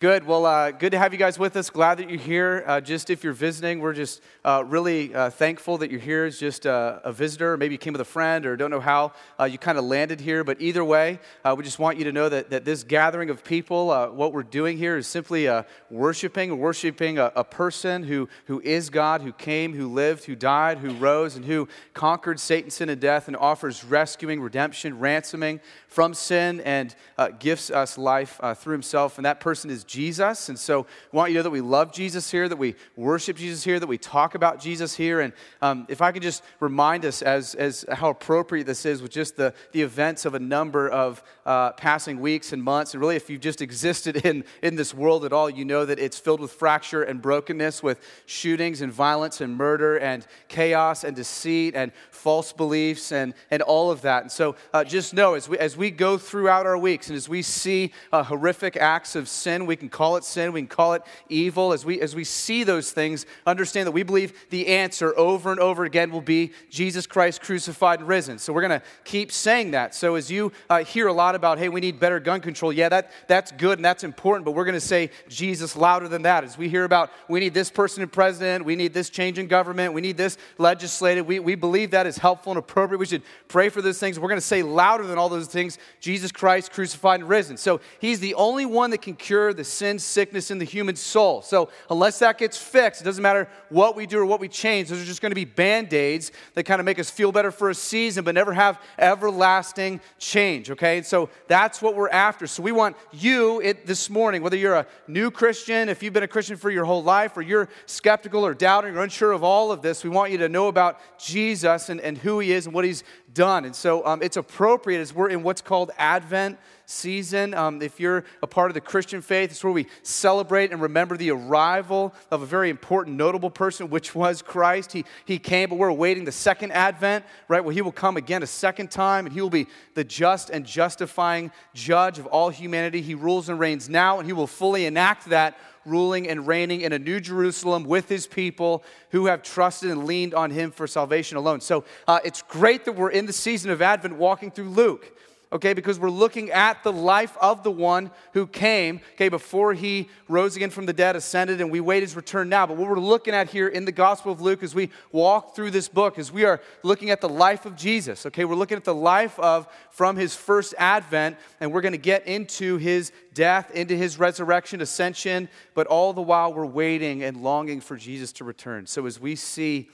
Good. Well, uh, good to have you guys with us. Glad that you're here. Uh, just if you're visiting, we're just uh, really uh, thankful that you're here as just uh, a visitor. Maybe you came with a friend or don't know how uh, you kind of landed here. But either way, we just want you to know that, that this gathering of people, what we're doing here is simply worshiping, worshiping a, a, person who, who is God, who came, who lived, who died, who rose, and who conquered Satan, sin, and death, and offers rescuing, redemption, ransoming from sin, and gifts us life through himself. And that person is Jesus. And so we want you to know that we love Jesus here, that we worship Jesus here, that we talk about Jesus here. And um, if I could just remind us as, as how appropriate this is with just the, the events of a number of uh, passing weeks and months. And really, if you've just existed in, in this world at all, you know that it's filled with fracture and brokenness, with shootings and violence and murder and chaos and deceit and false beliefs and, and all of that. And so uh, just know as we, as we go throughout our weeks and as we see uh, horrific acts of sin, we can call it sin, we can call it evil. As we, as we see those things, understand that we believe the answer over and over again will be Jesus Christ crucified and risen. So we're going to keep saying that. So as you uh, hear a lot about, hey, we need better gun control, yeah, that, that's good and that's important, but we're going to say Jesus louder than that. As we hear about, we need this person in president, we need this change in government, we need this legislated, we, we believe that is helpful and appropriate. We should pray for those things. We're going to say louder than all those things Jesus Christ crucified and risen. So he's the only one that can cure the sin, sickness in the human soul. So unless that gets fixed, it doesn't matter what we do or what we change. Those are just going to be band aids that kind of make us feel better for a season, but never have everlasting change. Okay, and so that's what we're after. So we want you it, this morning, whether you're a new Christian, if you've been a Christian for your whole life, or you're skeptical or doubting or unsure of all of this, we want you to know about Jesus and, and who he is and what he's done. And so um, it's appropriate as we're in what's called Advent season. Um, if you're a part of the Christian faith, it's where we celebrate and remember the arrival of a very important, notable person, which was Christ. He, he came, but we're awaiting the second Advent, right? Where he will come again a second time, and he will be the just and justifying judge of all humanity. He rules and reigns now, and he will fully enact that ruling and reigning in a new Jerusalem with his people who have trusted and leaned on him for salvation alone. So uh, it's great that we're in the season of Advent walking through Luke okay, because we're looking at the life of the one who came, okay, before he rose again from the dead, ascended, and we wait his return now. But what we're looking at here in the Gospel of Luke as we walk through this book is we are looking at the life of Jesus, okay? We're looking at the life of from his first advent, and we're going to get into his death, into his resurrection, ascension, but all the while we're waiting and longing for Jesus to return. So as we see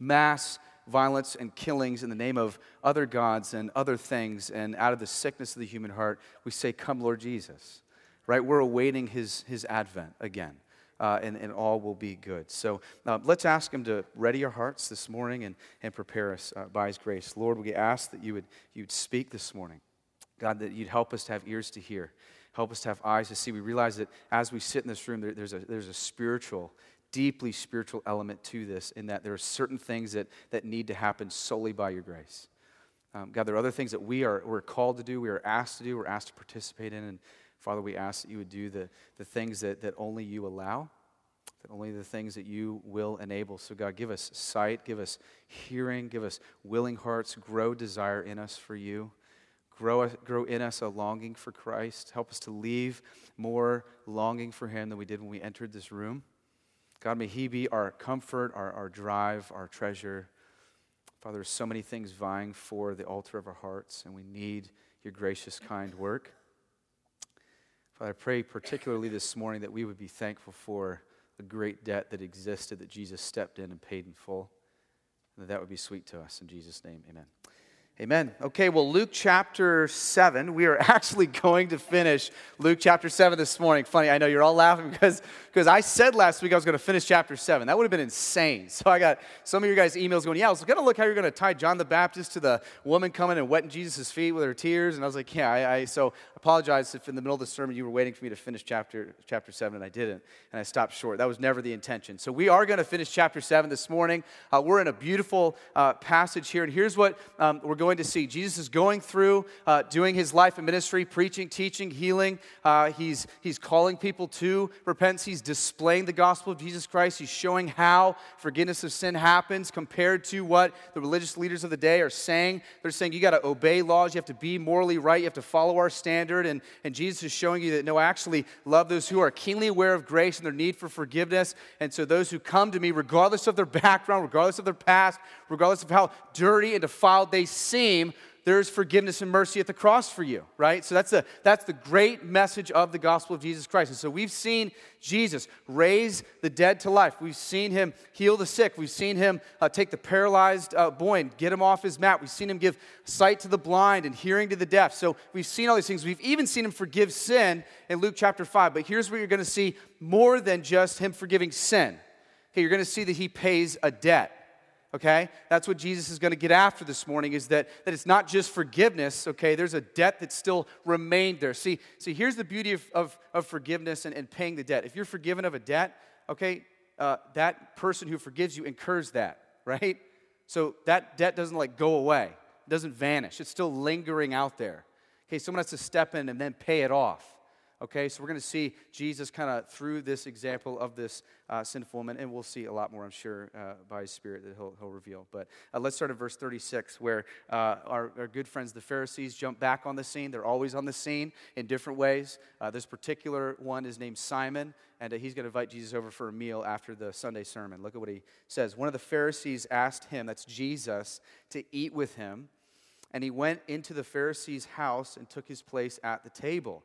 mass violence and killings in the name of other gods and other things, and out of the sickness of the human heart, we say, Come, Lord Jesus. Right? We're awaiting his, his advent again. Uh, and, and all will be good. So uh, let's ask Him to ready our hearts this morning and, and prepare us uh, by His grace. Lord, we ask that you would you'd speak this morning. God, that you'd help us to have ears to hear, help us to have eyes to see. We realize that as we sit in this room, there, there's, a, there's a spiritual deeply spiritual element to this in that there are certain things that, that need to happen solely by your grace. Um, God, there are other things that we are we're called to do, we are asked to do, we're asked to participate in. And Father, we ask that you would do the, the things that, that only you allow, that only the things that you will enable. So, God, give us sight, give us hearing, give us willing hearts, grow desire in us for you. Grow, grow in us a longing for Christ. Help us to leave more longing for Him than we did when we entered this room. God, may He be our comfort, our, our drive, our treasure. Father, there's so many things vying for the altar of our hearts, and we need your gracious, kind work. Father, I pray particularly this morning that we would be thankful for the great debt that existed that Jesus stepped in and paid in full, and that that would be sweet to us. In Jesus' name, amen. Amen. Okay, well, Luke chapter 7, we are actually going to finish Luke chapter 7 this morning. Funny, I know you're all laughing because, because I said last week I was going to finish chapter 7. That would have been insane. So I got some of you guys' emails going, Yeah, I was going to look how you're going to tie John the Baptist to the woman coming and wetting Jesus' feet with her tears. And I was like, Yeah, I, I so apologize if in the middle of the sermon you were waiting for me to finish chapter, chapter 7 and I didn't. And I stopped short. That was never the intention. So we are going to finish chapter 7 this morning. Uh, we're in a beautiful uh, passage here. And here's what um, we're going to see. Jesus is going through, uh, doing his life and ministry, preaching, teaching, healing. Uh, he's, he's calling people to repentance. He's displaying the gospel of Jesus Christ. He's showing how forgiveness of sin happens compared to what the religious leaders of the day are saying. They're saying you got to obey laws, you have to be morally right, you have to follow our standard. And, and Jesus is showing you that no, actually, love those who are keenly aware of grace and their need for forgiveness. And so those who come to me, regardless of their background, regardless of their past, regardless of how dirty and defiled they seem, there's forgiveness and mercy at the cross for you, right? So that's the, that's the great message of the gospel of Jesus Christ. And so we've seen Jesus raise the dead to life. We've seen him heal the sick. We've seen him uh, take the paralyzed uh, boy and get him off his mat. We've seen him give sight to the blind and hearing to the deaf. So we've seen all these things. We've even seen him forgive sin in Luke chapter 5. But here's where you're going to see more than just him forgiving sin. Okay, you're going to see that he pays a debt okay? That's what jesus is going to get after this morning is that, that it's not just forgiveness okay? There's a debt that still remained there. See see here's the beauty of, of, of forgiveness and, and paying the debt. If you're forgiven of a debt okay uh, that person who forgives you incurs that right? So that debt doesn't like go away. It doesn't vanish. It's still lingering out there. Okay someone has to step in and then pay it off Okay, so we're going to see Jesus kind of through this example of this uh, sinful woman, and we'll see a lot more, I'm sure, uh, by His Spirit that He'll, he'll reveal. But uh, let's start at verse 36, where uh, our, our, good friends, the Pharisees, jump back on the scene. They're always on the scene in different ways. Uh, this particular one is named Simon, and uh, he's going to invite Jesus over for a meal after the Sunday sermon. Look at what he says. One of the Pharisees asked him, that's Jesus, to eat with him, and he went into the Pharisee's house and took his place at the table.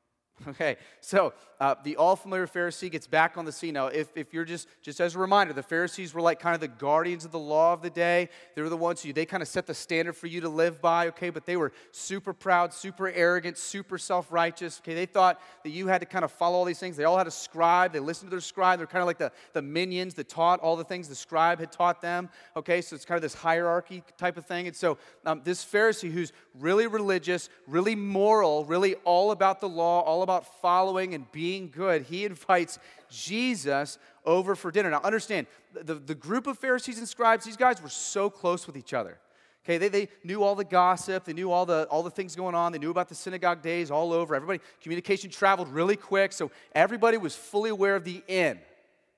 Okay, so uh, the all familiar Pharisee gets back on the scene. Now, if, if you're just, just as a reminder, the Pharisees were like kind of the guardians of the law of the day. They were the ones who, they kind of set the standard for you to live by, okay, but they were super proud, super arrogant, super self righteous, okay. They thought that you had to kind of follow all these things. They all had a scribe, they listened to their scribe. They're kind of like the, the minions that taught all the things the scribe had taught them, okay, so it's kind of this hierarchy type of thing. And so um, this Pharisee who's really religious, really moral, really all about the law, all about following and being good, he invites Jesus over for dinner. Now, understand, the, the group of Pharisees and scribes, these guys were so close with each other. Okay, they, they knew all the gossip, they knew all the, all the things going on, they knew about the synagogue days all over. Everybody, communication traveled really quick, so everybody was fully aware of the end.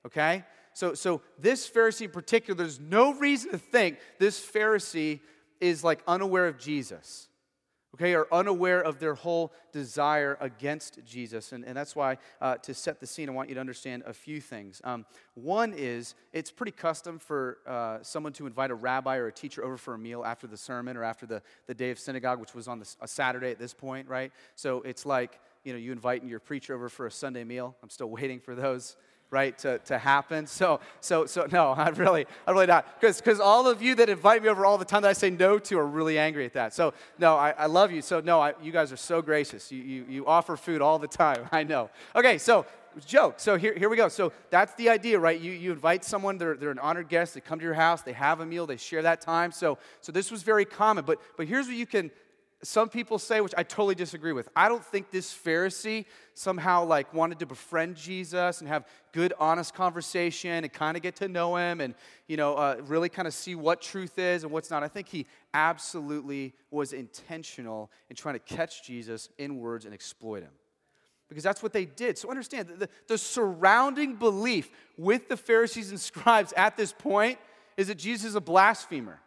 Okay? So, so this Pharisee in particular, there's no reason to think this Pharisee is like unaware of Jesus okay, are unaware of their whole desire against Jesus. And, and that's why, uh, to set the scene, I want you to understand a few things. Um, one is, it's pretty custom for uh, someone to invite a rabbi or a teacher over for a meal after the sermon or after the, the day of synagogue, which was on the, a Saturday at this point, right? So it's like, you know, you inviting your preacher over for a Sunday meal. I'm still waiting for those right, to, to happen. So, so, so no, I really, I really not. Because all of you that invite me over all the time that I say no to are really angry at that. So, no, I, I love you. So, no, I, you guys are so gracious. You, you, you offer food all the time. I know. Okay, so joke. So here, here we go. So that's the idea, right? You, you invite someone, they're, they're an honored guest, they come to your house, they have a meal, they share that time. So, so this was very common. But, but here's what you can some people say, which I totally disagree with. I don't think this Pharisee somehow like wanted to befriend Jesus and have good, honest conversation and kind of get to know him and you know uh, really kind of see what truth is and what's not. I think he absolutely was intentional in trying to catch Jesus in words and exploit him because that's what they did. So understand the, the surrounding belief with the Pharisees and scribes at this point is that Jesus is a blasphemer.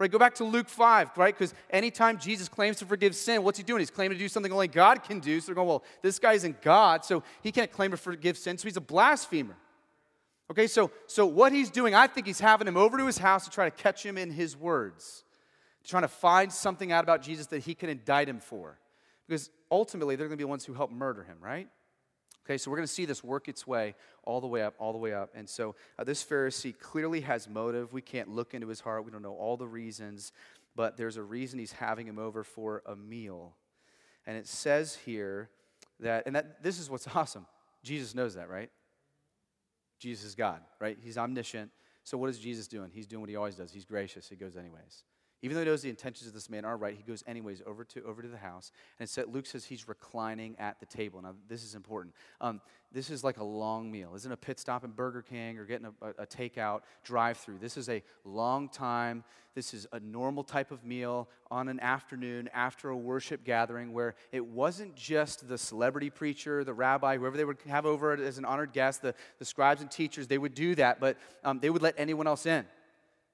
Right, go back to Luke 5, right? Because anytime Jesus claims to forgive sin, what's he doing? He's claiming to do something only God can do. So they're going, well, this guy isn't God, so he can't claim to forgive sin, so he's a blasphemer. Okay, so, so what he's doing, I think he's having him over to his house to try to catch him in his words, trying to find something out about Jesus that he can indict him for. Because ultimately, they're going to be the ones who help murder him, right? Okay, so we're going to see this work its way all the way up, all the way up. And so uh, this Pharisee clearly has motive. We can't look into his heart, we don't know all the reasons, but there's a reason he's having him over for a meal. And it says here that, and that this is what's awesome. Jesus knows that, right? Jesus is God, right? He's omniscient. So what is Jesus doing? He's doing what he always does. He's gracious. He goes anyways. Even though he knows the intentions of this man are right, he goes anyways over to, over to the house. And Luke says he's reclining at the table. Now, this is important. Um, this is like a long meal. Isn't a pit stop in Burger King or getting a, a, takeout drive through. This is a long time. This is a normal type of meal on an afternoon after a worship gathering where it wasn't just the celebrity preacher, the rabbi, whoever they would have over as an honored guest, the, the scribes and teachers, they would do that, but um, they would let anyone else in.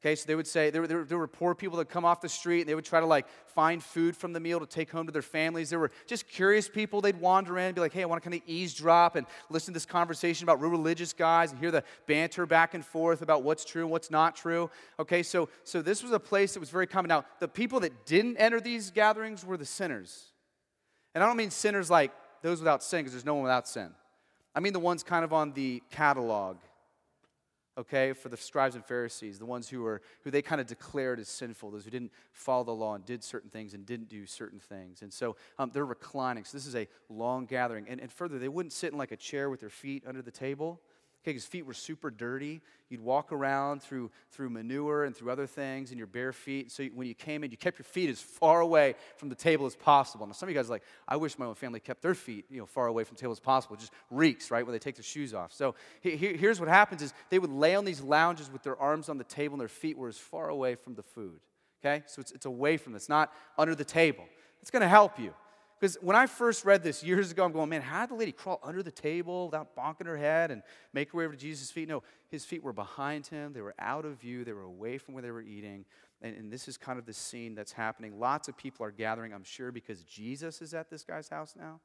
Okay, so they would say there were, there were poor people that come off the street and they would try to like find food from the meal to take home to their families. There were just curious people. They'd wander in and be like, hey, I want to kind of eavesdrop and listen to this conversation about real religious guys and hear the banter back and forth about what's true and what's not true. Okay, so, so this was a place that was very common. Now, the people that didn't enter these gatherings were the sinners. And I don't mean sinners like those without sin, because there's no one without sin. I mean the ones kind of on the catalog okay, for the scribes and Pharisees, the ones who were who they kind of declared as sinful, those who didn't follow the law and did certain things and didn't do certain things. And so um, they're reclining. So this is a long gathering. And, and further, they wouldn't sit in like a chair with their feet under the table. Okay, his feet were super dirty. You'd walk around through, through manure and through other things in your bare feet. So when you came in, you kept your feet as far away from the table as possible. Now, some of you guys are like, I wish my own family kept their feet you know, far away from the table as possible. It just reeks, right, when they take their shoes off. So he, he, here's what happens is they would lay on these lounges with their arms on the table and their feet were as far away from the food. Okay, so it's, it's away from this, not under the table. It's going to help you. Because when I first read this years ago, I'm going, man, how did the lady crawl under the table without bonking her head and make her way over to Jesus' feet? No, his feet were behind him. They were out of view. They were away from where they were eating. And, and this is kind of the scene that's happening. Lots of people are gathering, I'm sure, because Jesus is at this guy's house now.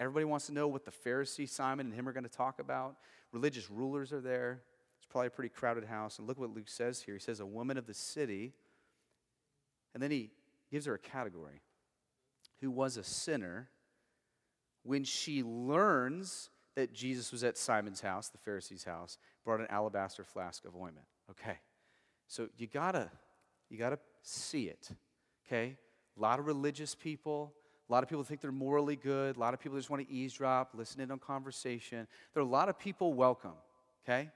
Everybody wants to know what the Pharisee Simon and him are going to talk about. Religious rulers are there. It's probably a pretty crowded house. And look what Luke says here. He says, a woman of the city. And then he gives her a category who was a sinner, when she learns that Jesus was at Simon's house, the Pharisee's house, brought an alabaster flask of ointment. Okay. So you gotta, you gotta see it. Okay? A lot of religious people, a lot of people think they're morally good, a lot of people just want to eavesdrop, listen in on conversation. There are a lot of people welcome. Okay?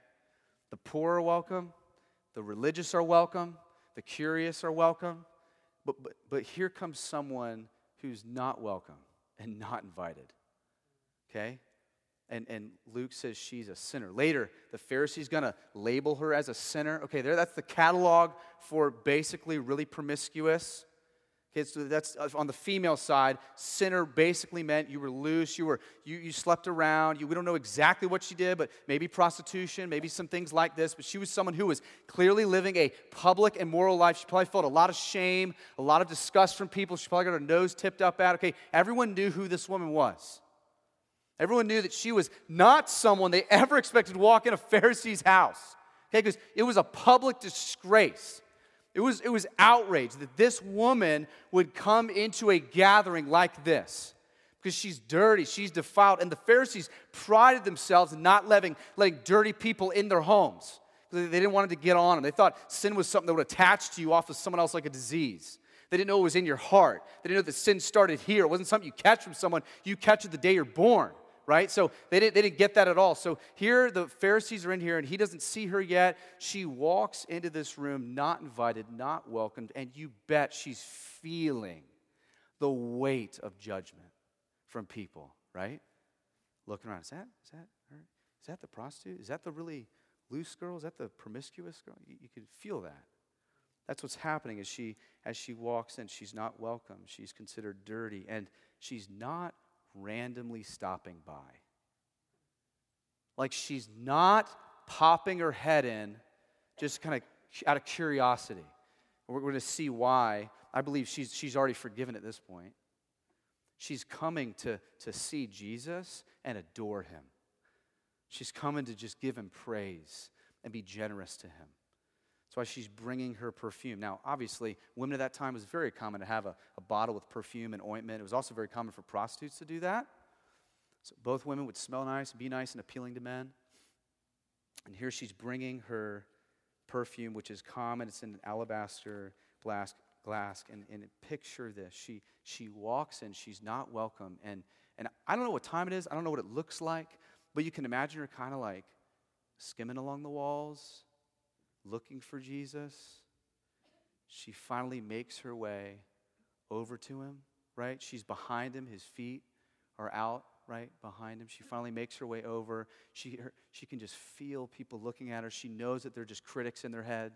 The poor are welcome, the religious are welcome, the curious are welcome. But, but, but here comes someone who's not welcome and not invited. Okay? And, and Luke says she's a sinner. Later, the Pharisee's going to label her as a sinner. Okay, there, that's the catalog for basically really promiscuous Okay, so that's uh, on the female side. Sinner basically meant you were loose, you, were, you, you slept around. You, we don't know exactly what she did, but maybe prostitution, maybe some things like this. But she was someone who was clearly living a public and moral life. She probably felt a lot of shame, a lot of disgust from people. She probably got her nose tipped up at. Okay, everyone knew who this woman was. Everyone knew that she was not someone they ever expected to walk in a Pharisee's house. Okay, because it was a public disgrace. It was, it was outrage that this woman would come into a gathering like this because she's dirty, she's defiled. And the Pharisees prided themselves in not letting, letting dirty people in their homes. They didn't want it to get on them. They thought sin was something that would attach to you off of someone else like a disease. They didn't know it was in your heart. They didn't know that sin started here. It wasn't something you catch from someone, you catch it the day you're born right? So they didn't, they didn't get that at all. So here the Pharisees are in here and he doesn't see her yet. She walks into this room not invited, not welcomed, and you bet she's feeling the weight of judgment from people, right? Looking around, is that, is that her? Is that the prostitute? Is that the really loose girl? Is that the promiscuous girl? You, you can feel that. That's what's happening as she as she walks in. She's not welcome. She's considered dirty, and she's not randomly stopping by. Like she's not popping her head in just kind of out of curiosity. We're going to see why. I believe she's, she's already forgiven at this point. She's coming to, to see Jesus and adore him. She's coming to just give him praise and be generous to him. That's why she's bringing her perfume. Now, obviously, women at that time was very common to have a, a bottle with perfume and ointment. It was also very common for prostitutes to do that. So both women would smell nice, be nice, and appealing to men. And here she's bringing her perfume, which is common. It's in an alabaster glass. glass and, and picture this. She, she walks in, she's not welcome, and, And I don't know what time it is, I don't know what it looks like, but you can imagine her kind of like skimming along the walls, looking for Jesus. She finally makes her way over to him, right? She's behind him, his feet are out right behind him. She finally makes her way over. She, her, she can just feel people looking at her. She knows that they're just critics in their head.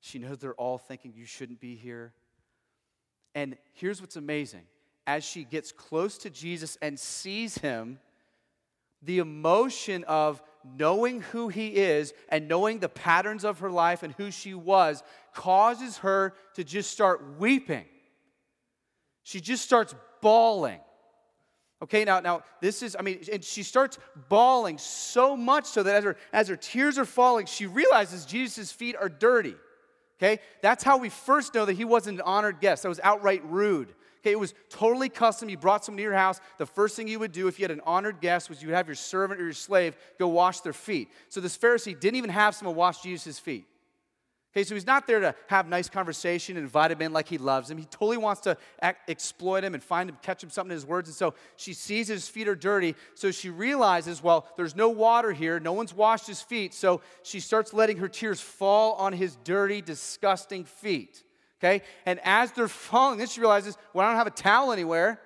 She knows they're all thinking, You shouldn't be here. And here's what's amazing as she gets close to Jesus and sees him, the emotion of knowing who he is and knowing the patterns of her life and who she was causes her to just start weeping. She just starts bawling. Okay, now, now this is, I mean, and she starts bawling so much so that as her, as her tears are falling, she realizes Jesus' feet are dirty. Okay? That's how we first know that he wasn't an honored guest. That was outright rude. Okay, it was totally custom. You brought someone to your house. The first thing you would do if you had an honored guest was you would have your servant or your slave go wash their feet. So this Pharisee didn't even have someone wash Jesus' feet. Okay, so he's not there to have nice conversation and invite him in like he loves him. He totally wants to act, exploit him and find him, catch him something in his words. And so she sees his feet are dirty. So she realizes, well, there's no water here. No one's washed his feet. So she starts letting her tears fall on his dirty, disgusting feet. Okay, and as they're falling, then she realizes, well, I don't have a towel anywhere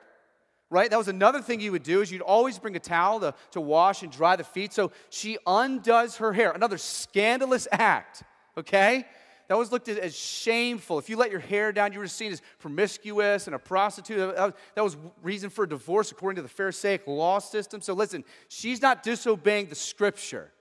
right? That was another thing you would do is you'd always bring a towel to, to wash and dry the feet. So she undoes her hair, another scandalous act, okay? That was looked at as shameful. If you let your hair down, you were seen as promiscuous and a prostitute. That was reason for divorce according to the Pharisaic law system. So listen, she's not disobeying the scripture.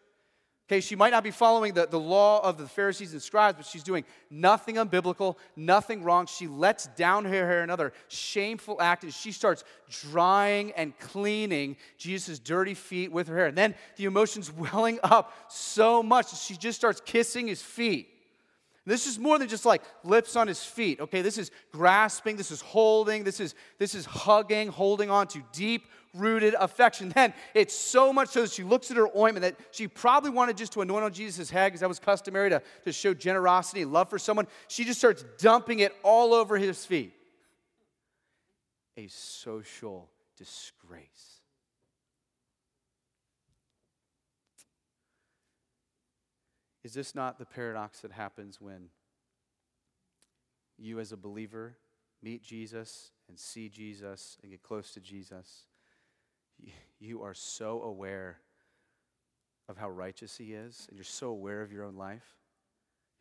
Okay, she might not be following the, the law of the Pharisees and scribes, but she's doing nothing unbiblical, nothing wrong. She lets down her hair, another shameful act, and she starts drying and cleaning Jesus' dirty feet with her hair. And then the emotions welling up so much that she just starts kissing his feet. This is more than just like lips on his feet. Okay, this is grasping, this is holding, this is this is hugging, holding on to deep rooted affection. Then it's so much so that she looks at her ointment that she probably wanted just to anoint on Jesus' head because that was customary to, to show generosity and love for someone. She just starts dumping it all over his feet. A social disgrace. Is this not the paradox that happens when you, as a believer, meet Jesus and see Jesus and get close to Jesus? You are so aware of how righteous He is, and you're so aware of your own life.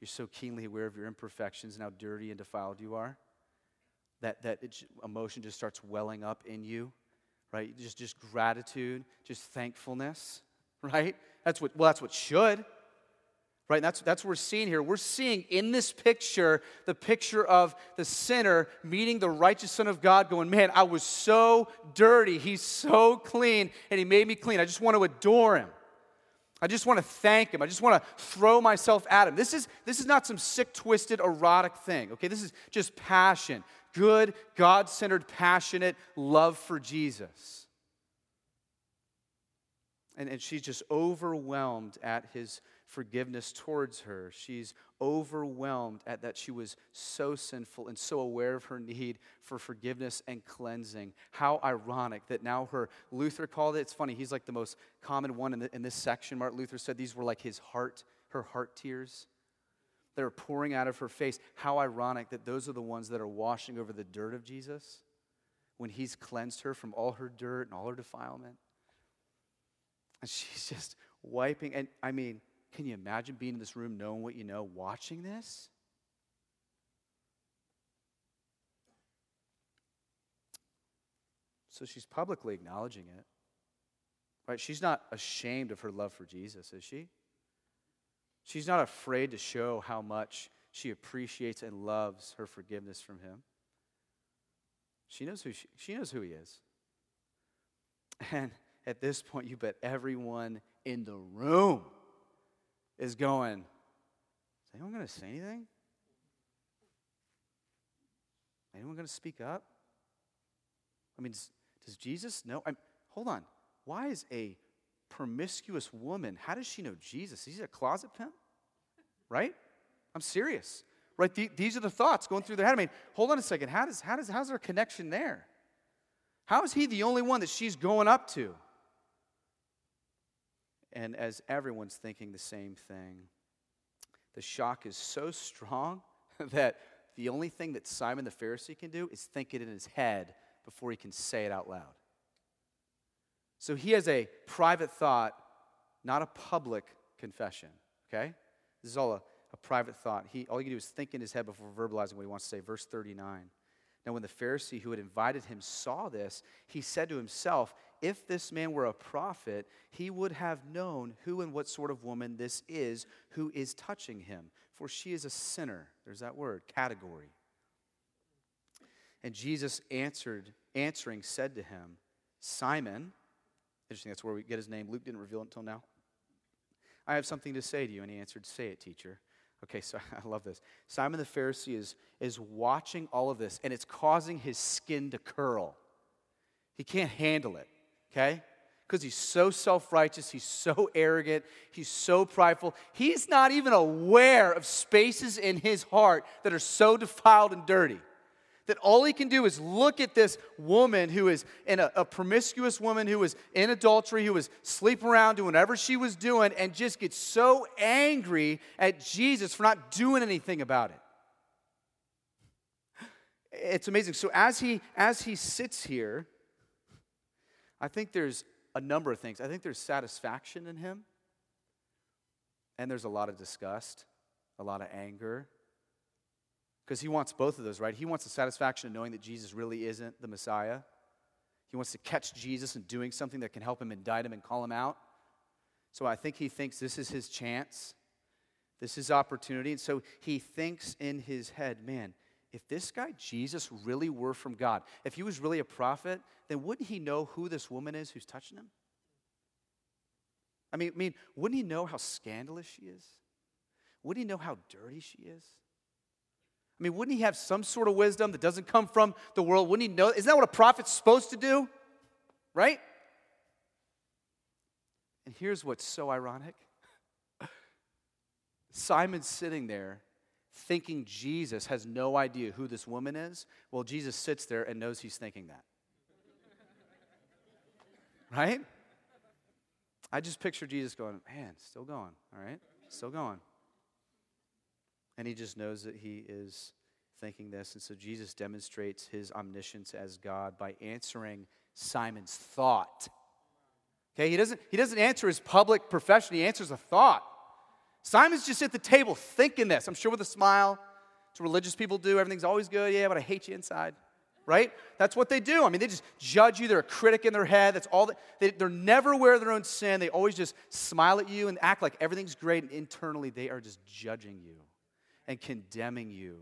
You're so keenly aware of your imperfections and how dirty and defiled you are that, that emotion just starts welling up in you, right? Just, just gratitude, just thankfulness, right? That's what, well, that's what should. Right? And that's, that's what we're seeing here. We're seeing in this picture the picture of the sinner meeting the righteous Son of God, going, Man, I was so dirty. He's so clean, and He made me clean. I just want to adore Him. I just want to thank Him. I just want to throw myself at Him. This is, this is not some sick, twisted, erotic thing, okay? This is just passion good, God centered, passionate love for Jesus. And, and she's just overwhelmed at His forgiveness towards her. She's overwhelmed at that she was so sinful and so aware of her need for forgiveness and cleansing. How ironic that now her, Luther called it, it's funny, he's like the most common one in, the, in this section. Martin Luther said these were like his heart, her heart tears. that were pouring out of her face. How ironic that those are the ones that are washing over the dirt of Jesus when he's cleansed her from all her dirt and all her defilement. And she's just wiping, and I mean, can you imagine being in this room, knowing what you know, watching this? So she's publicly acknowledging it. Right? She's not ashamed of her love for Jesus, is she? She's not afraid to show how much she appreciates and loves her forgiveness from him. She knows who she, she knows who he is. And at this point, you bet everyone in the room is going, Is anyone going to say anything? Anyone going to speak up? I mean, does, does Jesus know? I'm, hold on. Why is a promiscuous woman, how does she know Jesus? Is he a closet pimp? Right? I'm serious. Right? The, these are the thoughts going through their head. I mean, hold on a second. How does, how does, how's there a connection there? How is he the only one that she's going up to? And as everyone's thinking the same thing, the shock is so strong that the only thing that Simon the Pharisee can do is think it in his head before he can say it out loud. So he has a private thought, not a public confession, okay? This is all a, a private thought. He, all you can do is think in his head before verbalizing what he wants to say. Verse 39. Now, when the Pharisee who had invited him saw this, he said to himself, If this man were a prophet, he would have known who and what sort of woman this is who is touching him, for she is a sinner. There's that word, category. And Jesus answered, answering, said to him, Simon, interesting, that's where we get his name. Luke didn't reveal it until now. I have something to say to you. And he answered, Say it, teacher. Okay, so I love this. Simon the Pharisee is, is watching all of this, and it's causing his skin to curl. He can't handle it, okay? Because he's so self righteous, he's so arrogant, he's so prideful. He's not even aware of spaces in his heart that are so defiled and dirty that all he can do is look at this woman who is in a, a, promiscuous woman who was in adultery, who was sleeping around doing whatever she was doing, and just get so angry at Jesus for not doing anything about it. It's amazing. So as he as he sits here, I think there's a number of things. I think there's satisfaction in him, and there's a lot of disgust, a lot of anger, because he wants both of those, right? He wants the satisfaction of knowing that Jesus really isn't the Messiah. He wants to catch Jesus and doing something that can help him indict him and call him out. So I think he thinks this is his chance. This is opportunity. And so he thinks in his head, man, if this guy Jesus really were from God, if he was really a prophet, then wouldn't he know who this woman is who's touching him? I mean, I mean, wouldn't he know how scandalous she is? Wouldn't he know how dirty she is? I mean, wouldn't he have some sort of wisdom that doesn't come from the world? Wouldn't he know? Isn't that what a prophet's supposed to do? Right? And here's what's so ironic Simon's sitting there thinking Jesus has no idea who this woman is. Well, Jesus sits there and knows he's thinking that. right? I just picture Jesus going, man, still going, all right? Still going. And he just knows that he is thinking this. And so Jesus demonstrates his omniscience as God by answering Simon's thought. Okay, he doesn't, he doesn't answer his public profession, he answers a thought. Simon's just at the table thinking this, I'm sure with a smile. It's religious people do. Everything's always good. Yeah, but I hate you inside. Right? That's what they do. I mean, they just judge you. They're a critic in their head. That's all. That, they, they're never aware of their own sin. They always just smile at you and act like everything's great. And internally, they are just judging you and condemning you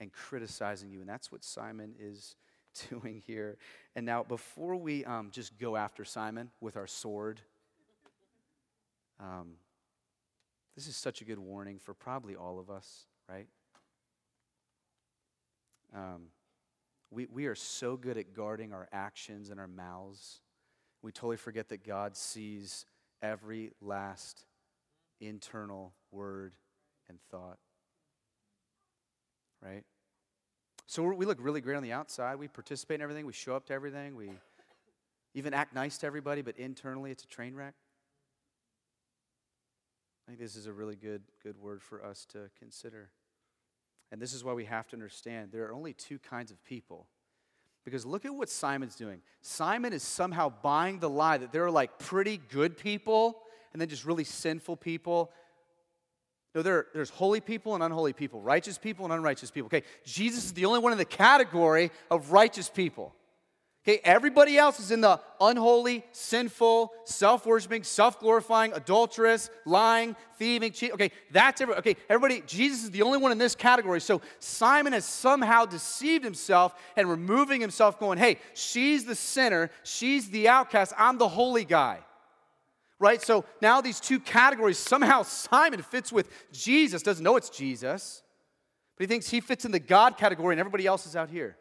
and criticizing you. And that's what Simon is doing here. And now, before we um, just go after Simon with our sword, um, this is such a good warning for probably all of us, right? Um, we, we are so good at guarding our actions and our mouths. We totally forget that God sees every last internal word and thought right? So we look really great on the outside. We participate in everything. We show up to everything. We even act nice to everybody, but internally it's a train wreck. I think this is a really good, good word for us to consider. And this is why we have to understand there are only two kinds of people. Because look at what Simon's doing. Simon is somehow buying the lie that there are like pretty good people and then just really sinful people no, there, there's holy people and unholy people, righteous people and unrighteous people. Okay, Jesus is the only one in the category of righteous people. Okay, everybody else is in the unholy, sinful, self worshiping, self glorifying, adulterous, lying, thieving, cheat. Okay, that's every, okay. Everybody, Jesus is the only one in this category. So Simon has somehow deceived himself and removing himself, going, "Hey, she's the sinner, she's the outcast, I'm the holy guy." right? So now these two categories, somehow Simon fits with Jesus, doesn't know it's Jesus, but he thinks he fits in the God category and everybody else is out here.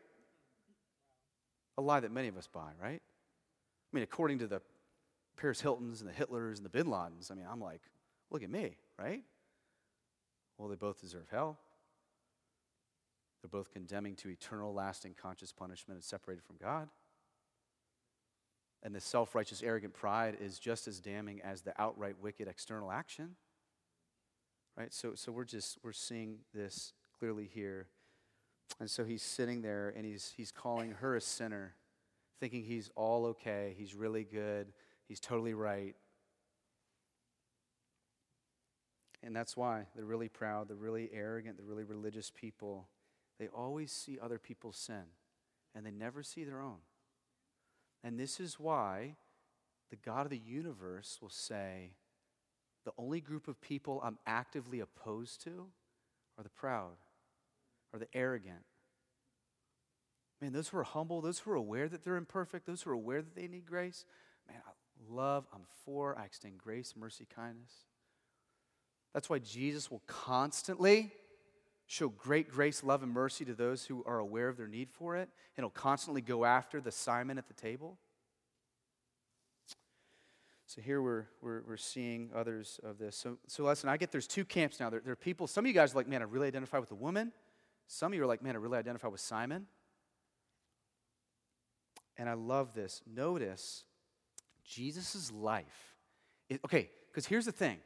A lie that many of us buy, right? I mean, according to the Paris Hiltons and the Hitlers and the Bin Ladens, I mean, I'm like, look at me, right? Well, they both deserve hell. They're both condemning to eternal, lasting, conscious punishment and separated from God. And the self righteous, arrogant pride is just as damning as the outright wicked external action. Right? So, so we're just, we're seeing this clearly here. And so he's sitting there and he's, he's calling her a sinner, thinking he's all okay, he's really good, he's totally right. And that's why they're really proud, they're really arrogant, they're really religious people. They always see other people's sin, and they never see their own. And this is why the God of the universe will say, the only group of people I'm actively opposed to are the proud, are the arrogant. Man, those who are humble, those who are aware that they're imperfect, those who are aware that they need grace, man, I love, I'm for, I extend grace, mercy, kindness. That's why Jesus will constantly show great grace, love, and mercy to those who are aware of their need for it, and he'll constantly go after the Simon at the table. So here we're, we're, we're seeing others of this. So, so listen, I get there's two camps now. There, there are people, some of you guys are like, man, I really identify with the woman. Some of you are like, man, I really identify with Simon. And I love this. Notice Jesus' life. Okay, because here's the thing.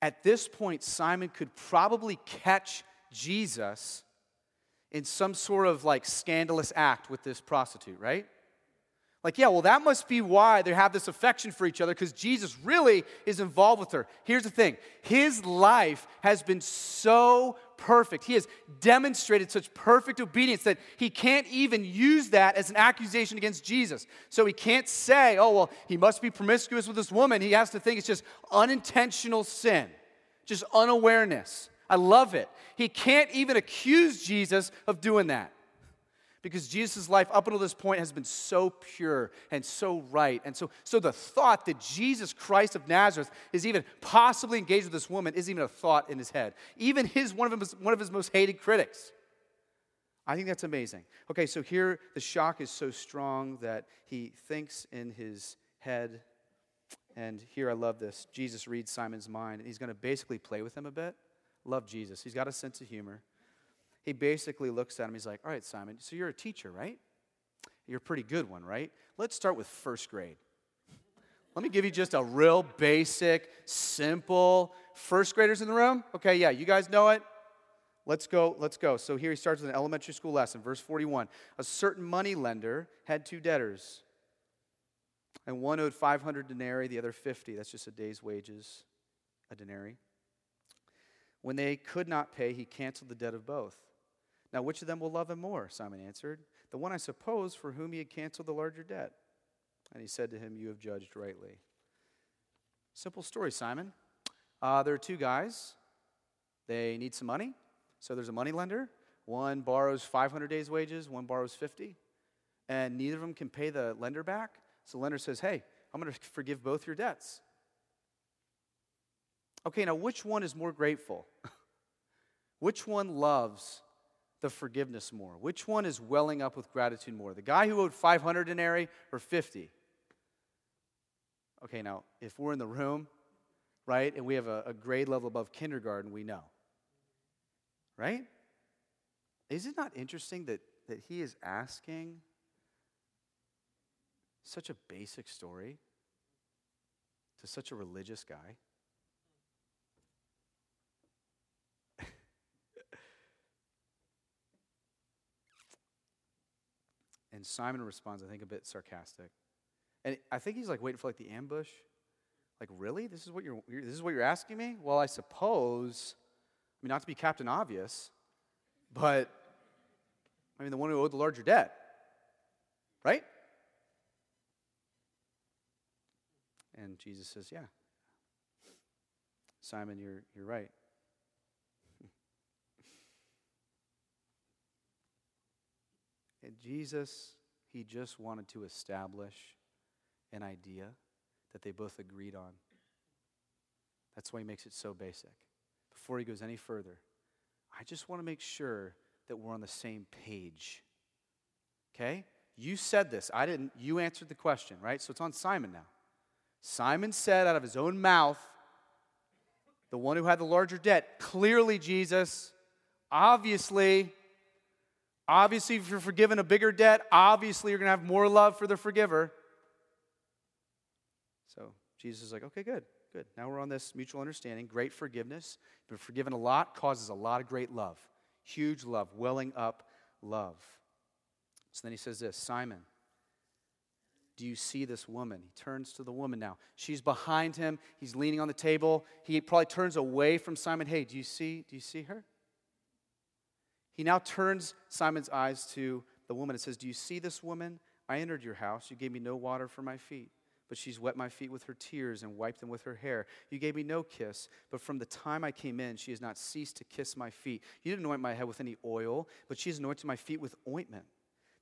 At this point, Simon could probably catch Jesus in some sort of like scandalous act with this prostitute, right? Like, yeah, well, that must be why they have this affection for each other because Jesus really is involved with her. Here's the thing his life has been so perfect. He has demonstrated such perfect obedience that he can't even use that as an accusation against Jesus. So he can't say, oh, well, he must be promiscuous with this woman. He has to think it's just unintentional sin, just unawareness. I love it. He can't even accuse Jesus of doing that because Jesus' life up until this point has been so pure and so right. And so, so the thought that Jesus Christ of Nazareth is even possibly engaged with this woman isn't even a thought in his head. Even his, one, of his, one of his most hated critics. I think that's amazing. Okay, so here the shock is so strong that he thinks in his head. And here I love this. Jesus reads Simon's mind, and he's going to basically play with him a bit. Love Jesus. He's got a sense of humor he basically looks at him. He's like, All right, Simon, so you're a teacher, right? You're a pretty good one, right? Let's start with first grade. Let me give you just a real basic, simple first graders in the room. Okay, yeah, you guys know it. Let's go, let's go. So here he starts with an elementary school lesson, verse 41. A certain money lender had two debtors, and one owed 500 denarii, the other 50. That's just a day's wages, a denarii. When they could not pay, he canceled the debt of both. Now, which of them will love him more? Simon answered. The one, I suppose, for whom he had canceled the larger debt. And he said to him, You have judged rightly. Simple story, Simon. Uh, there are two guys. They need some money. So there's a money lender. One borrows 500 days' wages, one borrows 50. And neither of them can pay the lender back. So the lender says, Hey, I'm going to forgive both your debts. Okay, now which one is more grateful? which one loves the forgiveness more? Which one is welling up with gratitude more? The guy who owed 500 denarii or 50? Okay, now, if we're in the room, right, and we have a, a grade level above kindergarten, we know. Right? Is it not interesting that, that he is asking such a basic story to such a religious guy? And Simon responds, I think, a bit sarcastic. And I think he's like waiting for like the ambush. Like, really? This is what you're, this is what you're asking me? Well, I suppose, I mean, not to be Captain Obvious, but I mean, the one who owed the larger debt, right? And Jesus says, Yeah. Simon, you're, you're right. And Jesus, he just wanted to establish an idea that they both agreed on. That's why he makes it so basic. Before he goes any further, I just want to make sure that we're on the same page. Okay? You said this. I didn't. You answered the question, right? So it's on Simon now. Simon said out of his own mouth, the one who had the larger debt, clearly Jesus, obviously Obviously, if you're forgiven a bigger debt, obviously you're going to have more love for the forgiver. So Jesus is like, okay, good, good. Now we're on this mutual understanding. Great forgiveness. But forgiven a lot causes a lot of great love. Huge love, welling up love. So then he says this Simon, do you see this woman? He turns to the woman now. She's behind him. He's leaning on the table. He probably turns away from Simon. Hey, do you see? Do you see her? He now turns Simon's eyes to the woman and says, Do you see this woman? I entered your house. You gave me no water for my feet, but she's wet my feet with her tears and wiped them with her hair. You gave me no kiss, but from the time I came in, she has not ceased to kiss my feet. You didn't anoint my head with any oil, but she has anointed my feet with ointment.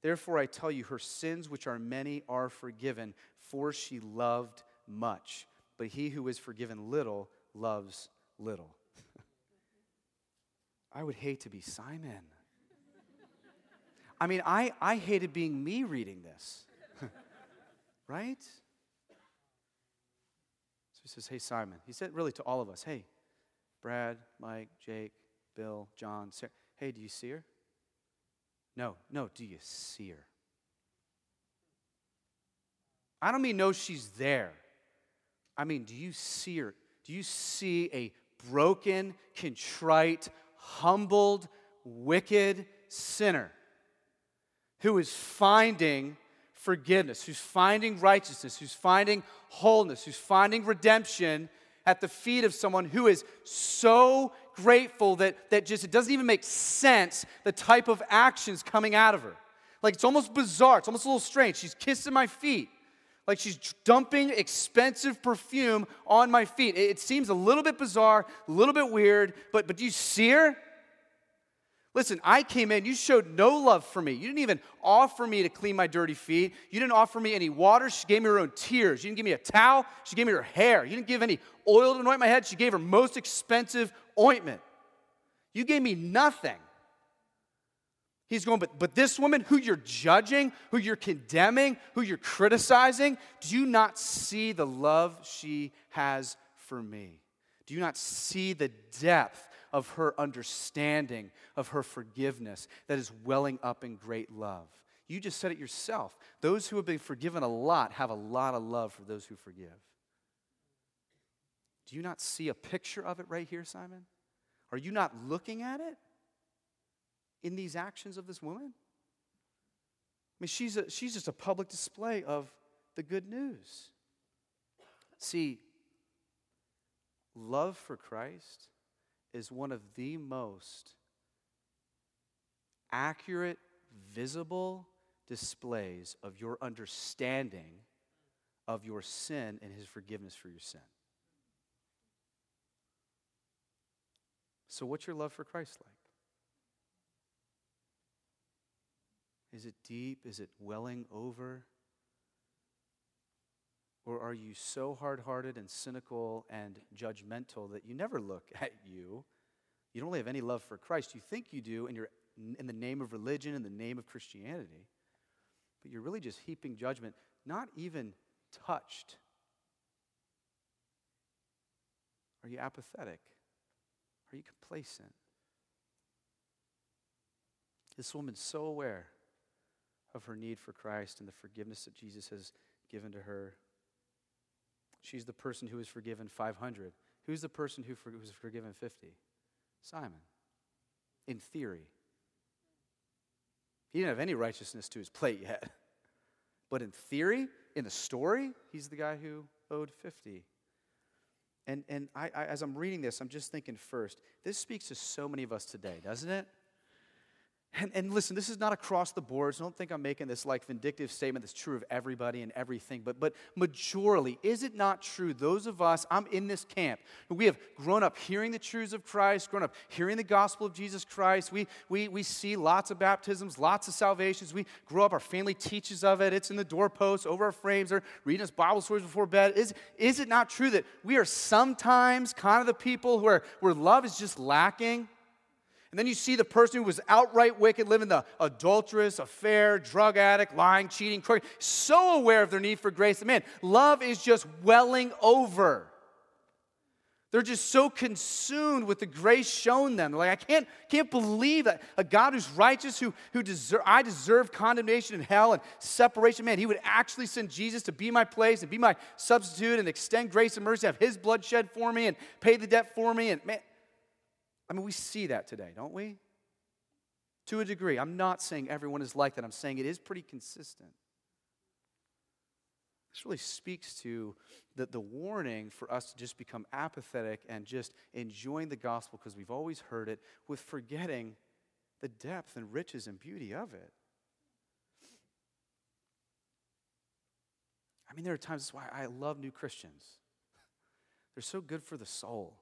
Therefore, I tell you, her sins, which are many, are forgiven, for she loved much. But he who is forgiven little loves little. I would hate to be Simon. I mean, I, I hated being me reading this. right? So he says, Hey, Simon. He said really to all of us, Hey, Brad, Mike, Jake, Bill, John, Sarah. Hey, do you see her? No, no, do you see her? I don't mean know she's there. I mean, do you see her? Do you see a broken, contrite, humbled, wicked sinner who is finding forgiveness, who's finding righteousness, who's finding wholeness, who's finding redemption at the feet of someone who is so grateful that, that just it doesn't even make sense the type of actions coming out of her. Like it's almost bizarre, it's almost a little strange. She's kissing my feet. Like she's dumping expensive perfume on my feet. It, it seems a little bit bizarre, a little bit weird, but, but do you see her? Listen, I came in, you showed no love for me. You didn't even offer me to clean my dirty feet. You didn't offer me any water. She gave me her own tears. You didn't give me a towel. She gave me her hair. You didn't give any oil to anoint my head. She gave her most expensive ointment. You gave me nothing. He's going, but, but this woman who you're judging, who you're condemning, who you're criticizing, do you not see the love she has for me? Do you not see the depth of her understanding, of her forgiveness that is welling up in great love. You just said it yourself. Those who have been forgiven a lot have a lot of love for those who forgive. Do you not see a picture of it right here, Simon? Are you not looking at it in these actions of this woman? I mean, she's, a, she's just a public display of the good news. See, love for Christ is one of the most accurate, visible displays of your understanding of your sin and his forgiveness for your sin. So, what's your love for Christ like? Is it deep? Is it welling over? Or are you so hard hearted and cynical and judgmental that you never look at you? You don't really have any love for Christ. You think you do, and you're in the name of religion, in the name of Christianity, but you're really just heaping judgment, not even touched. Are you apathetic? Are you complacent? This woman's so aware of her need for Christ and the forgiveness that Jesus has given to her She's the person who was forgiven 500. Who's the person who for, was forgiven 50? Simon. In theory. He didn't have any righteousness to his plate yet. But in theory, in the story, he's the guy who owed 50. And, and I, I, as I'm reading this, I'm just thinking first, this speaks to so many of us today, doesn't it? And, and, listen, this is not across the board, so don't think I'm making this like vindictive statement that's true of everybody and everything. But, but majorly, is it not true? Those of us, I'm in this camp, we have grown up hearing the truths of Christ, grown up hearing the gospel of Jesus Christ. We, we, we see lots of baptisms, lots of salvations. We grow up, our family teaches of it. It's in the doorposts, over our frames, or reading us Bible stories before bed. Is, is it not true that we are sometimes kind of the people where, where love is just lacking? And then you see the person who was outright wicked, living the adulterous, affair, drug addict, lying, cheating, crooked, so aware of their need for grace. man, love is just welling over. They're just so consumed with the grace shown them. Like, I can't, can't believe that a God who's righteous, who, who deserve, I deserve condemnation in hell and separation, man, he would actually send Jesus to be my place and be my substitute and extend grace and mercy, have his blood shed for me and pay the debt for me. And man, I mean, we see that today, don't we? To a degree. I'm not saying everyone is like that. I'm saying it is pretty consistent. This really speaks to the, the warning for us to just become apathetic and just enjoying the gospel because we've always heard it with forgetting the depth and riches and beauty of it. I mean, there are times that's why I love new Christians. They're so good for the soul.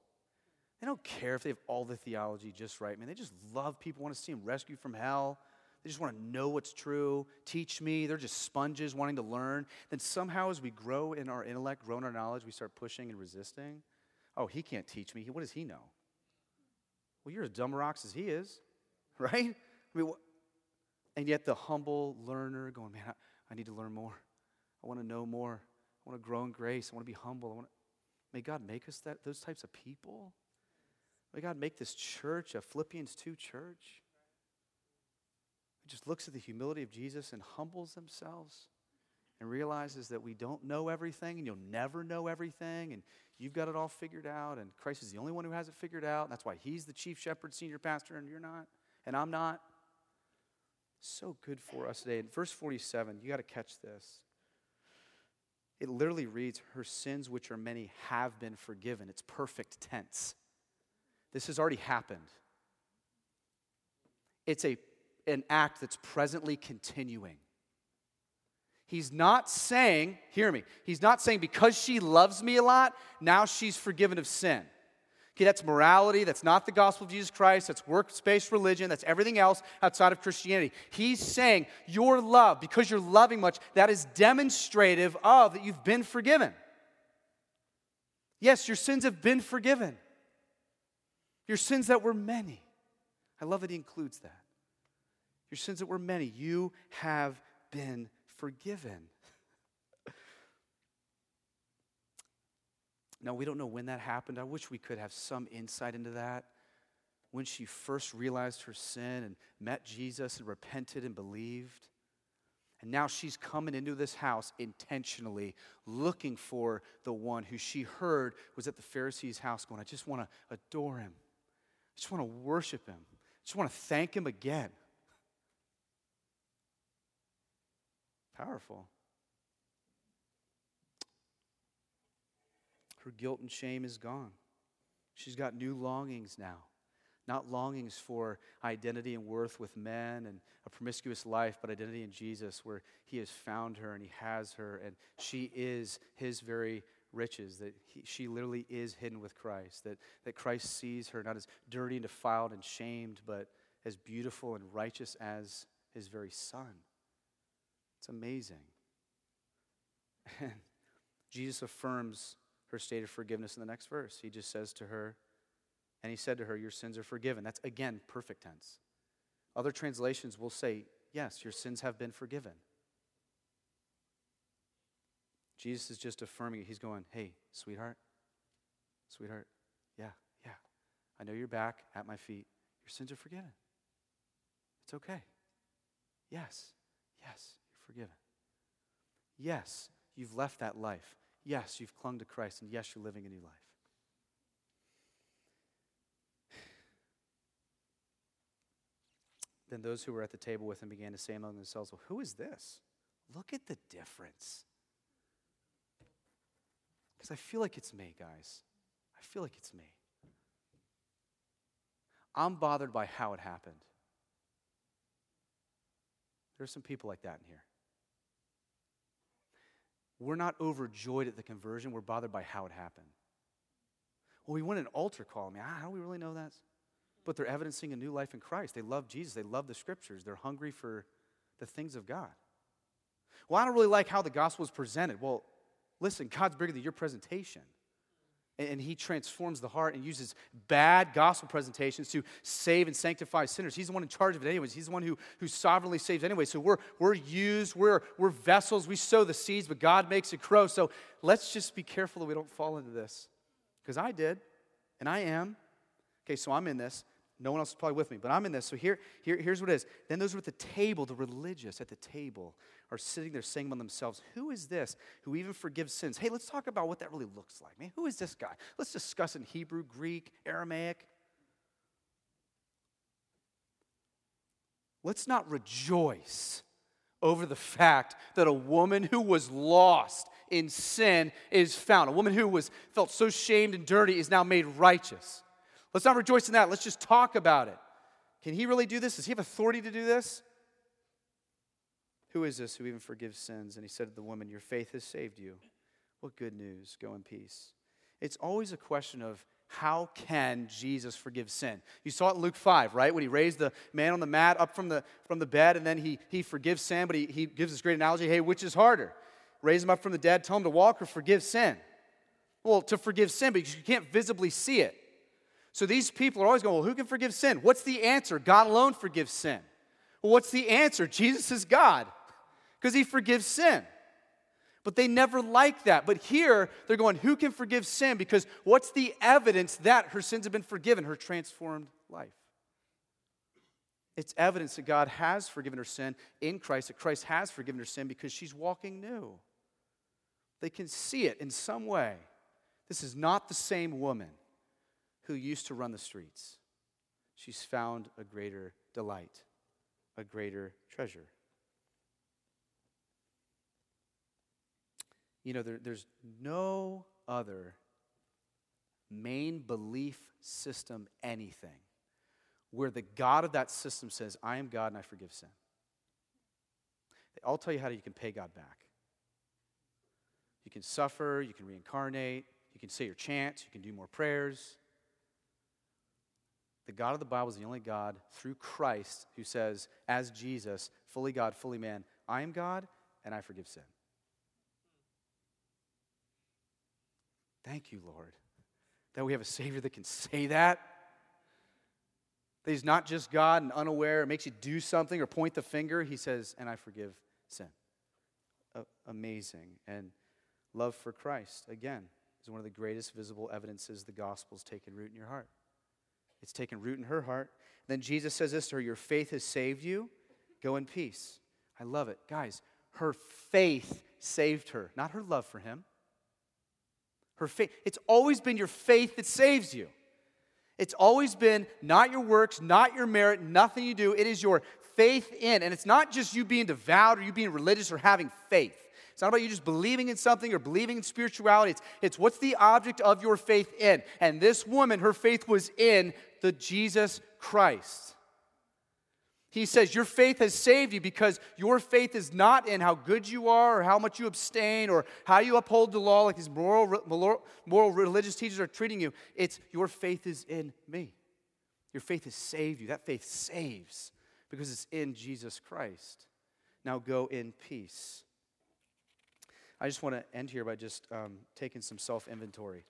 They don't care if they have all the theology just right, man. They just love people, want to see them rescued from hell. They just want to know what's true. Teach me. They're just sponges wanting to learn. Then somehow, as we grow in our intellect, grow in our knowledge, we start pushing and resisting. Oh, he can't teach me. What does he know? Well, you're as dumb rocks as he is, right? I mean, and yet the humble learner going, man, I, I need to learn more. I want to know more. I want to grow in grace. I want to be humble. I want to, may God make us that those types of people. May God make this church a Philippians 2 church It just looks at the humility of Jesus and humbles themselves and realizes that we don't know everything and you'll never know everything and you've got it all figured out and Christ is the only one who has it figured out. And that's why he's the chief shepherd, senior pastor, and you're not, and I'm not. So good for us today. In verse 47, you got to catch this. It literally reads, Her sins, which are many, have been forgiven. It's perfect tense. This has already happened. It's a an act that's presently continuing. He's not saying, hear me, he's not saying because she loves me a lot, now she's forgiven of sin. Okay, that's morality. That's not the gospel of Jesus Christ. That's works based religion. That's everything else outside of Christianity. He's saying your love, because you're loving much, that is demonstrative of that you've been forgiven. Yes, your sins have been forgiven. Your sins that were many. I love that he includes that. Your sins that were many, you have been forgiven. now, we don't know when that happened. I wish we could have some insight into that. When she first realized her sin and met Jesus and repented and believed. And now she's coming into this house intentionally looking for the one who she heard was at the Pharisee's house going, I just want to adore him. I just want to worship him. I just want to thank him again. Powerful. Her guilt and shame is gone. She's got new longings now. Not longings for identity and worth with men and a promiscuous life, but identity in Jesus, where He has found her and He has her, and she is His very riches, that he, she literally is hidden with Christ, that, that Christ sees her not as dirty and defiled and shamed, but as beautiful and righteous as His very Son. It's amazing. And Jesus affirms her state of forgiveness in the next verse. He just says to her, and he said to her, Your sins are forgiven. That's again perfect tense. Other translations will say, Yes, your sins have been forgiven. Jesus is just affirming it. He's going, Hey, sweetheart, sweetheart, yeah, yeah. I know you're back at my feet. Your sins are forgiven. It's okay. Yes, yes you're forgiven. Yes, you've left that life. Yes, you've clung to Christ. And yes, you're living a new life. Then those who were at the table with him began to say among themselves, Well, who is this? Look at the difference. Because I feel like it's me, guys. I feel like it's me. I'm bothered by how it happened. There's some people like that in here. We're not overjoyed at the conversion, we're bothered by how it happened. Well, we want an altar call. I mean, ah, how do we really know that? But they're evidencing a new life in Christ. They love Jesus, they love the scriptures, they're hungry for the things of God. Well, I don't really like how the gospel is presented. Well, listen, God's bigger than your presentation and he transforms the heart and uses bad gospel presentations to save and sanctify sinners. He's the one in charge of it, anyways. He's the one who, who sovereignly saves anyway. So we're, we're used, we're, we're vessels, we sow the seeds, but God makes it grow. So let's just be careful that we don't fall into this. Because I did. And I am. Okay, so I'm in this. No one else is probably with me, but I'm in this. So here, here, here's what it is. Then those are at the table, the religious at the table, are sitting there saying among themselves, Who is this who even forgives sins? Hey, let's talk about what that really looks like, man. Who is this guy? Let's discuss in Hebrew, Greek, Aramaic. Let's not rejoice over the fact that a woman who was lost in sin is found. A woman who was felt so shamed and dirty is now made righteous. Let's not rejoice in that. Let's just talk about it. Can he really do this? Does he have authority to do this? Who is this who even forgives sins? And he said to the woman, Your faith has saved you. What good news. Go in peace. It's always a question of how can Jesus forgive sin? You saw it in Luke 5, right? When he raised the man on the mat up from the, from the bed and then he, he forgives sin, but he, he gives this great analogy hey, which is harder? Raise him up from the dead, tell him to walk, or forgive sin? Well, to forgive sin, because you can't visibly see it. So these people are always going, well, who can forgive sin? What's the answer? God alone forgives sin. Well, what's the answer? Jesus is God because he forgives sin. But they never like that. But here, they're going, who can forgive sin? Because what's the evidence that her sins have been forgiven? Her transformed life. It's evidence that God has forgiven her sin in Christ, that Christ has forgiven her sin because she's walking new. They can see it in some way. This is not the same woman who used to run the streets. She's found a greater delight, a greater treasure. You know, there, there's no other main belief system, anything, where the God of that system says, I am God and I forgive sin. I'll tell you how you can pay God back. You can suffer, you can reincarnate, you can say your chants, you can do more prayers. The God of the Bible is the only God through Christ who says, as Jesus, fully God, fully man, I am God and I forgive sin. Thank you, Lord, that we have a Savior that can say that. That He's not just God and unaware, it makes you do something or point the finger. He says, and I forgive sin. amazing. And love for Christ, again, is one of the greatest visible evidences the gospel's taken root in your heart. It's taken root in her heart. Then Jesus says this to her Your faith has saved you. Go in peace. I love it. Guys, her faith saved her, not her love for him. Her faith. It's always been your faith that saves you. It's always been not your works, not your merit, nothing you do. It is your faith in. And it's not just you being devout or you being religious or having faith. It's not about you just believing in something or believing in spirituality. It's, it's what's the object of your faith in. And this woman, her faith was in the Jesus Christ. He says, Your faith has saved you because your faith is not in how good you are or how much you abstain or how you uphold the law like these moral, moral, moral religious teachers are treating you. It's your faith is in me. Your faith has saved you. That faith saves because it's in Jesus Christ. Now go in peace. I just want to end here by just um, taking some self inventory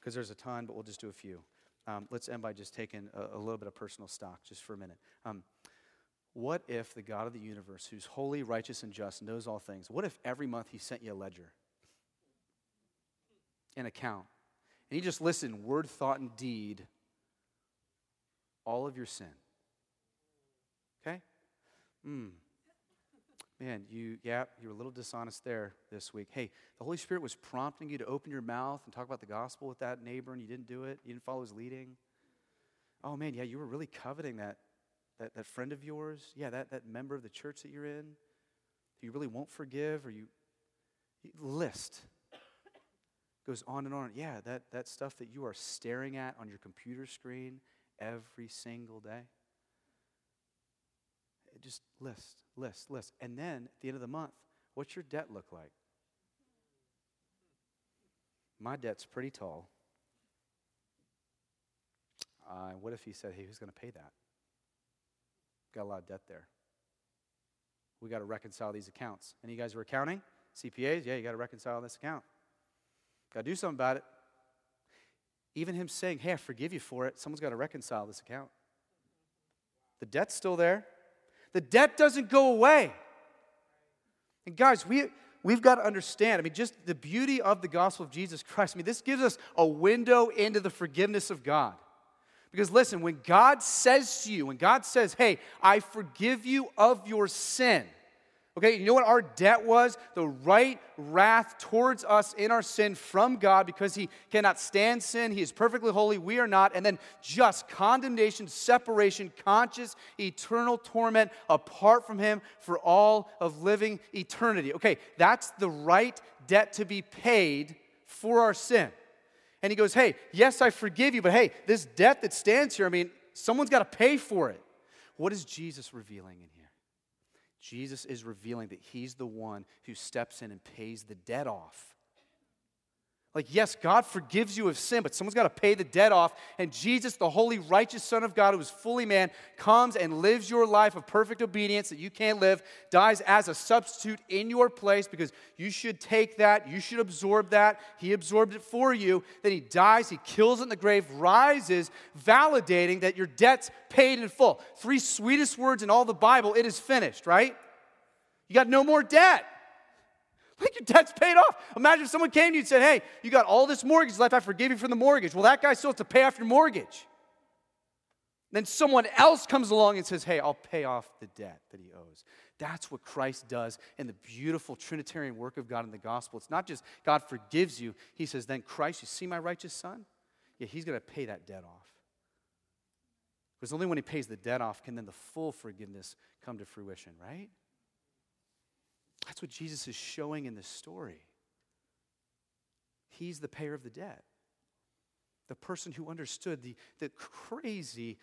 because there's a ton, but we'll just do a few. Um, let's end by just taking a, a, little bit of personal stock just for a minute. Um, what if the God of the universe, who's holy, righteous, and just, knows all things, what if every month he sent you a ledger, an account, and he just listed in word, thought, and deed all of your sin? Okay? Hmm. Man, you, yeah, you were a little dishonest there this week. Hey, the Holy Spirit was prompting you to open your mouth and talk about the gospel with that neighbor, and you didn't do it. You didn't follow his leading. Oh, man, yeah, you were really coveting that that, that friend of yours, yeah, that, that member of the church that you're in, you really won't forgive, or you, you list goes on and on. Yeah, that, that stuff that you are staring at on your computer screen every single day. Just list, list, list. And then at the end of the month, what's your debt look like? My debt's pretty tall. Uh, what if he said, hey, who's going to pay that? Got a lot of debt there. We got to reconcile these accounts. Any you guys are accounting? CPAs? Yeah, you got to reconcile this account. Got to do something about it. Even him saying, hey, I forgive you for it, someone's got to reconcile this account. The debt's still there. The debt doesn't go away. And guys, we, we've got to understand. I mean, just the beauty of the gospel of Jesus Christ. I mean, this gives us a window into the forgiveness of God. Because listen, when God says to you, when God says, hey, I forgive you of your sin, Okay, you know what our debt was? The right wrath towards us in our sin from God because He cannot stand sin. He is perfectly holy. We are not. And then just condemnation, separation, conscious, eternal torment apart from Him for all of living eternity. Okay, that's the right debt to be paid for our sin. And He goes, Hey, yes, I forgive you, but hey, this debt that stands here, I mean, someone's got to pay for it. What is Jesus revealing in here? Jesus is revealing that he's the one who steps in and pays the debt off. Like, yes, God forgives you of sin, but someone's got to pay the debt off. And Jesus, the holy, righteous Son of God, who is fully man, comes and lives your life of perfect obedience that you can't live, dies as a substitute in your place because you should take that, you should absorb that. He absorbed it for you. Then he dies, he kills in the grave, rises, validating that your debt's paid in full. Three sweetest words in all the Bible it is finished, right? You got no more debt. Like your debt's paid off. Imagine if someone came to you and said, Hey, you got all this mortgage left. I forgive you for the mortgage. Well, that guy still has to pay off your mortgage. Then someone else comes along and says, Hey, I'll pay off the debt that he owes. That's what Christ does in the beautiful Trinitarian work of God in the gospel. It's not just God forgives you, He says, Then Christ, you see my righteous son? Yeah, He's going to pay that debt off. Because only when He pays the debt off can then the full forgiveness come to fruition, right? That's what Jesus is showing in this story. He's the payer of the debt. The person who understood the, the crazy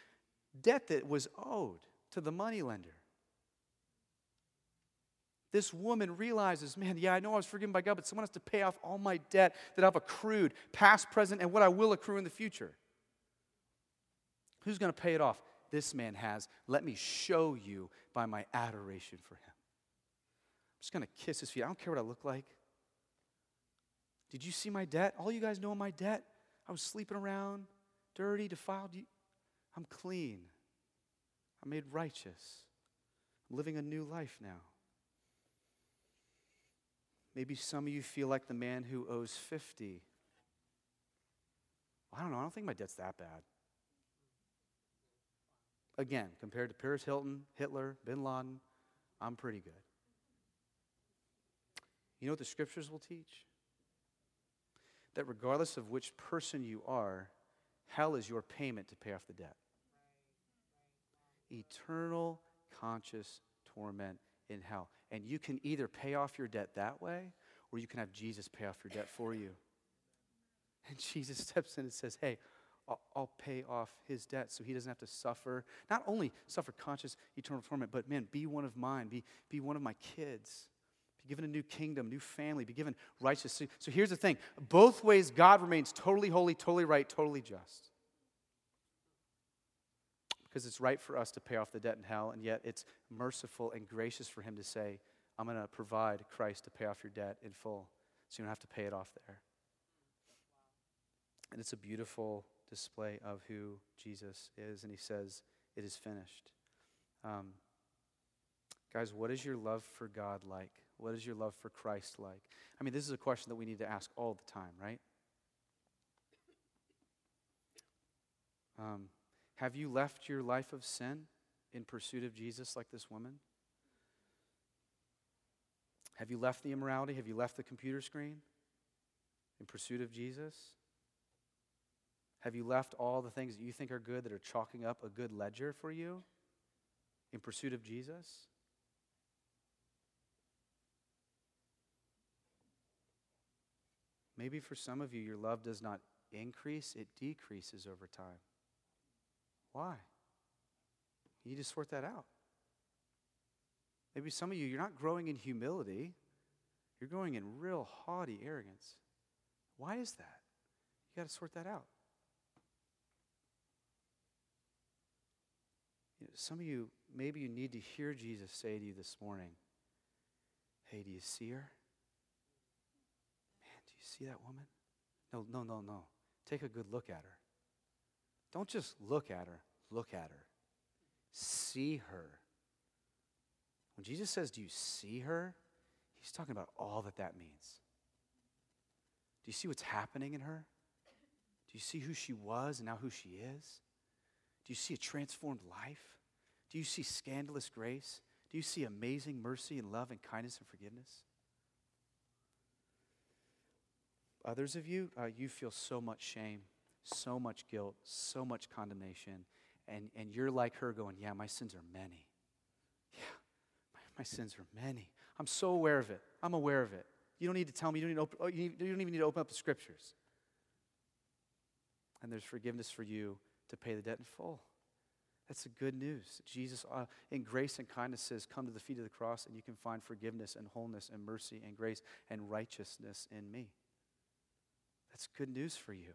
debt that was owed to the moneylender. This woman realizes, man, yeah, I know I was forgiven by God, but someone has to pay off all my debt that I've accrued, past, present, and what I will accrue in the future. Who's going to pay it off? This man has. Let me show you by my adoration for him just going to kiss his feet. I don't care what I look like. Did you see my debt? All you guys know my debt. I was sleeping around, dirty, defiled. I'm clean. I'm made righteous. I'm living a new life now. Maybe some of you feel like the man who owes 50. I don't know. I don't think my debt's that bad. Again, compared to Paris Hilton, Hitler, bin Laden, I'm pretty good. You know what the scriptures will teach? That regardless of which person you are, hell is your payment to pay off the debt. Eternal conscious torment in hell. And you can either pay off your debt that way, or you can have Jesus pay off your debt for you. And Jesus steps in and says, Hey, I'll, pay off his debt so he doesn't have to suffer, not only suffer conscious eternal torment, but man, be one of mine, be, be one of my kids be given a new kingdom, new family, be given righteousness. So here's the thing both ways, God remains totally holy, totally right, totally just. Because it's right for us to pay off the debt in hell, and yet it's merciful and gracious for Him to say, I'm going to provide Christ to pay off your debt in full, so you don't have to pay it off there. And it's a beautiful display of who Jesus is, and He says, It is finished. Um, guys, what is your love for God like? What is your love for Christ like? I mean, this is a question that we need to ask all the time, right? Um, have you left your life of sin in pursuit of Jesus like this woman? Have you left the immorality? Have you left the computer screen in pursuit of Jesus? Have you left all the things that you think are good that are chalking up a good ledger for you in pursuit of Jesus? Maybe for some of you, your love does not increase, it decreases over time. Why? You need to sort that out. Maybe some of you, you're not growing in humility, you're growing in real haughty arrogance. Why is that? You got to sort that out. You know, some of you, maybe you need to hear Jesus say to you this morning, Hey, do you see her? See that woman? No, no, no, no. Take a good look at her. Don't just look at her, look at her. See her. When Jesus says, Do you see her? He's talking about all that that means. Do you see what's happening in her? Do you see who she was and now who she is? Do you see a transformed life? Do you see scandalous grace? Do you see amazing mercy and love and kindness and forgiveness? Others of you, uh, you feel so much shame, so much guilt, so much condemnation, and, and you're like her going, Yeah, my sins are many. Yeah, my, my sins are many. I'm so aware of it. I'm aware of it. You don't need to tell me. You don't, open, oh, you don't even need to open up the scriptures. And there's forgiveness for you to pay the debt in full. That's the good news. Jesus, uh, in grace and kindness, says, Come to the feet of the cross, and you can find forgiveness and wholeness and mercy and grace and righteousness in me. That's good news for you.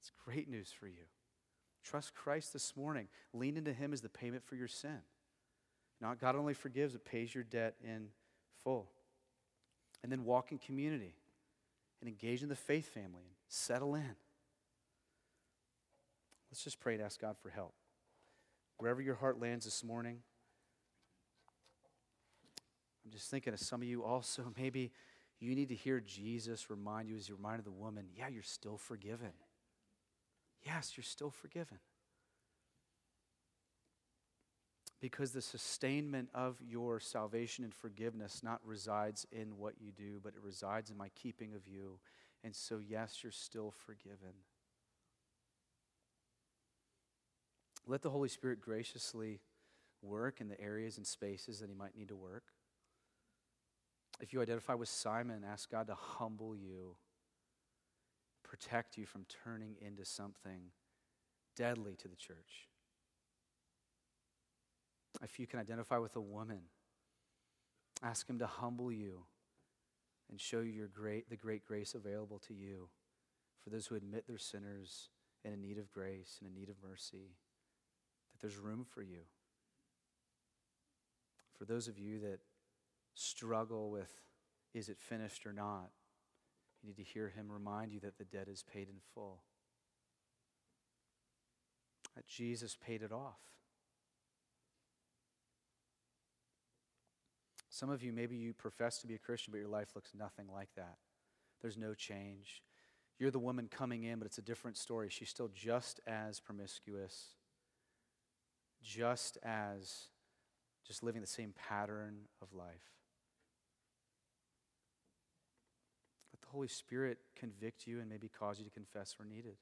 It's great news for you. Trust Christ this morning. Lean into Him as the payment for your sin. Not God only forgives, it pays your debt in full. And then walk in community and engage in the faith family and settle in. Let's just pray and ask God for help. Wherever your heart lands this morning, I'm just thinking of some of you also, maybe you need to hear Jesus remind you as he reminded the woman, yeah, you're still forgiven. Yes, you're still forgiven. Because the sustainment of your salvation and forgiveness not resides in what you do, but it resides in my keeping of you. And so, yes, you're still forgiven. Let the Holy Spirit graciously work in the areas and spaces that He might need to work. If you identify with Simon, ask God to humble you, protect you from turning into something deadly to the church. If you can identify with a woman, ask Him to humble you and show you your great, the great grace available to you for those who admit they're sinners and in need of grace and in need of mercy, that there's room for you. For those of you that struggle with is it finished or not, you need to hear him remind you that the debt is paid in full. That Jesus paid it off. Some of you, maybe you profess to be a Christian, but your life looks nothing like that. There's no change. You're the woman coming in, but it's a different story. She's still just as promiscuous, just as just living the same pattern of life. The Holy Spirit convict you and maybe cause you to confess where needed.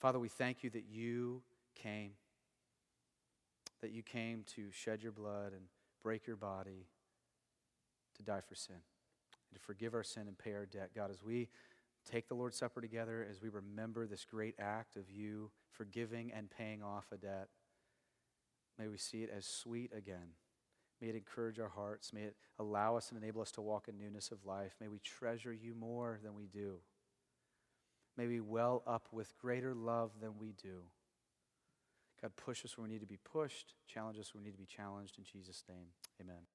Father, we thank you that you came, that you came to shed your blood and break your body to die for sin and to forgive our sin and pay our debt. God, as we take the Lord's Supper together, as we remember this great act of you forgiving and paying off a debt, may we see it as sweet again May it encourage our hearts. May it allow us and enable us to walk in newness of life. May we treasure you more than we do. May we well up with greater love than we do. God, push us where we need to be pushed, challenge us where we need to be challenged. In Jesus' name, amen.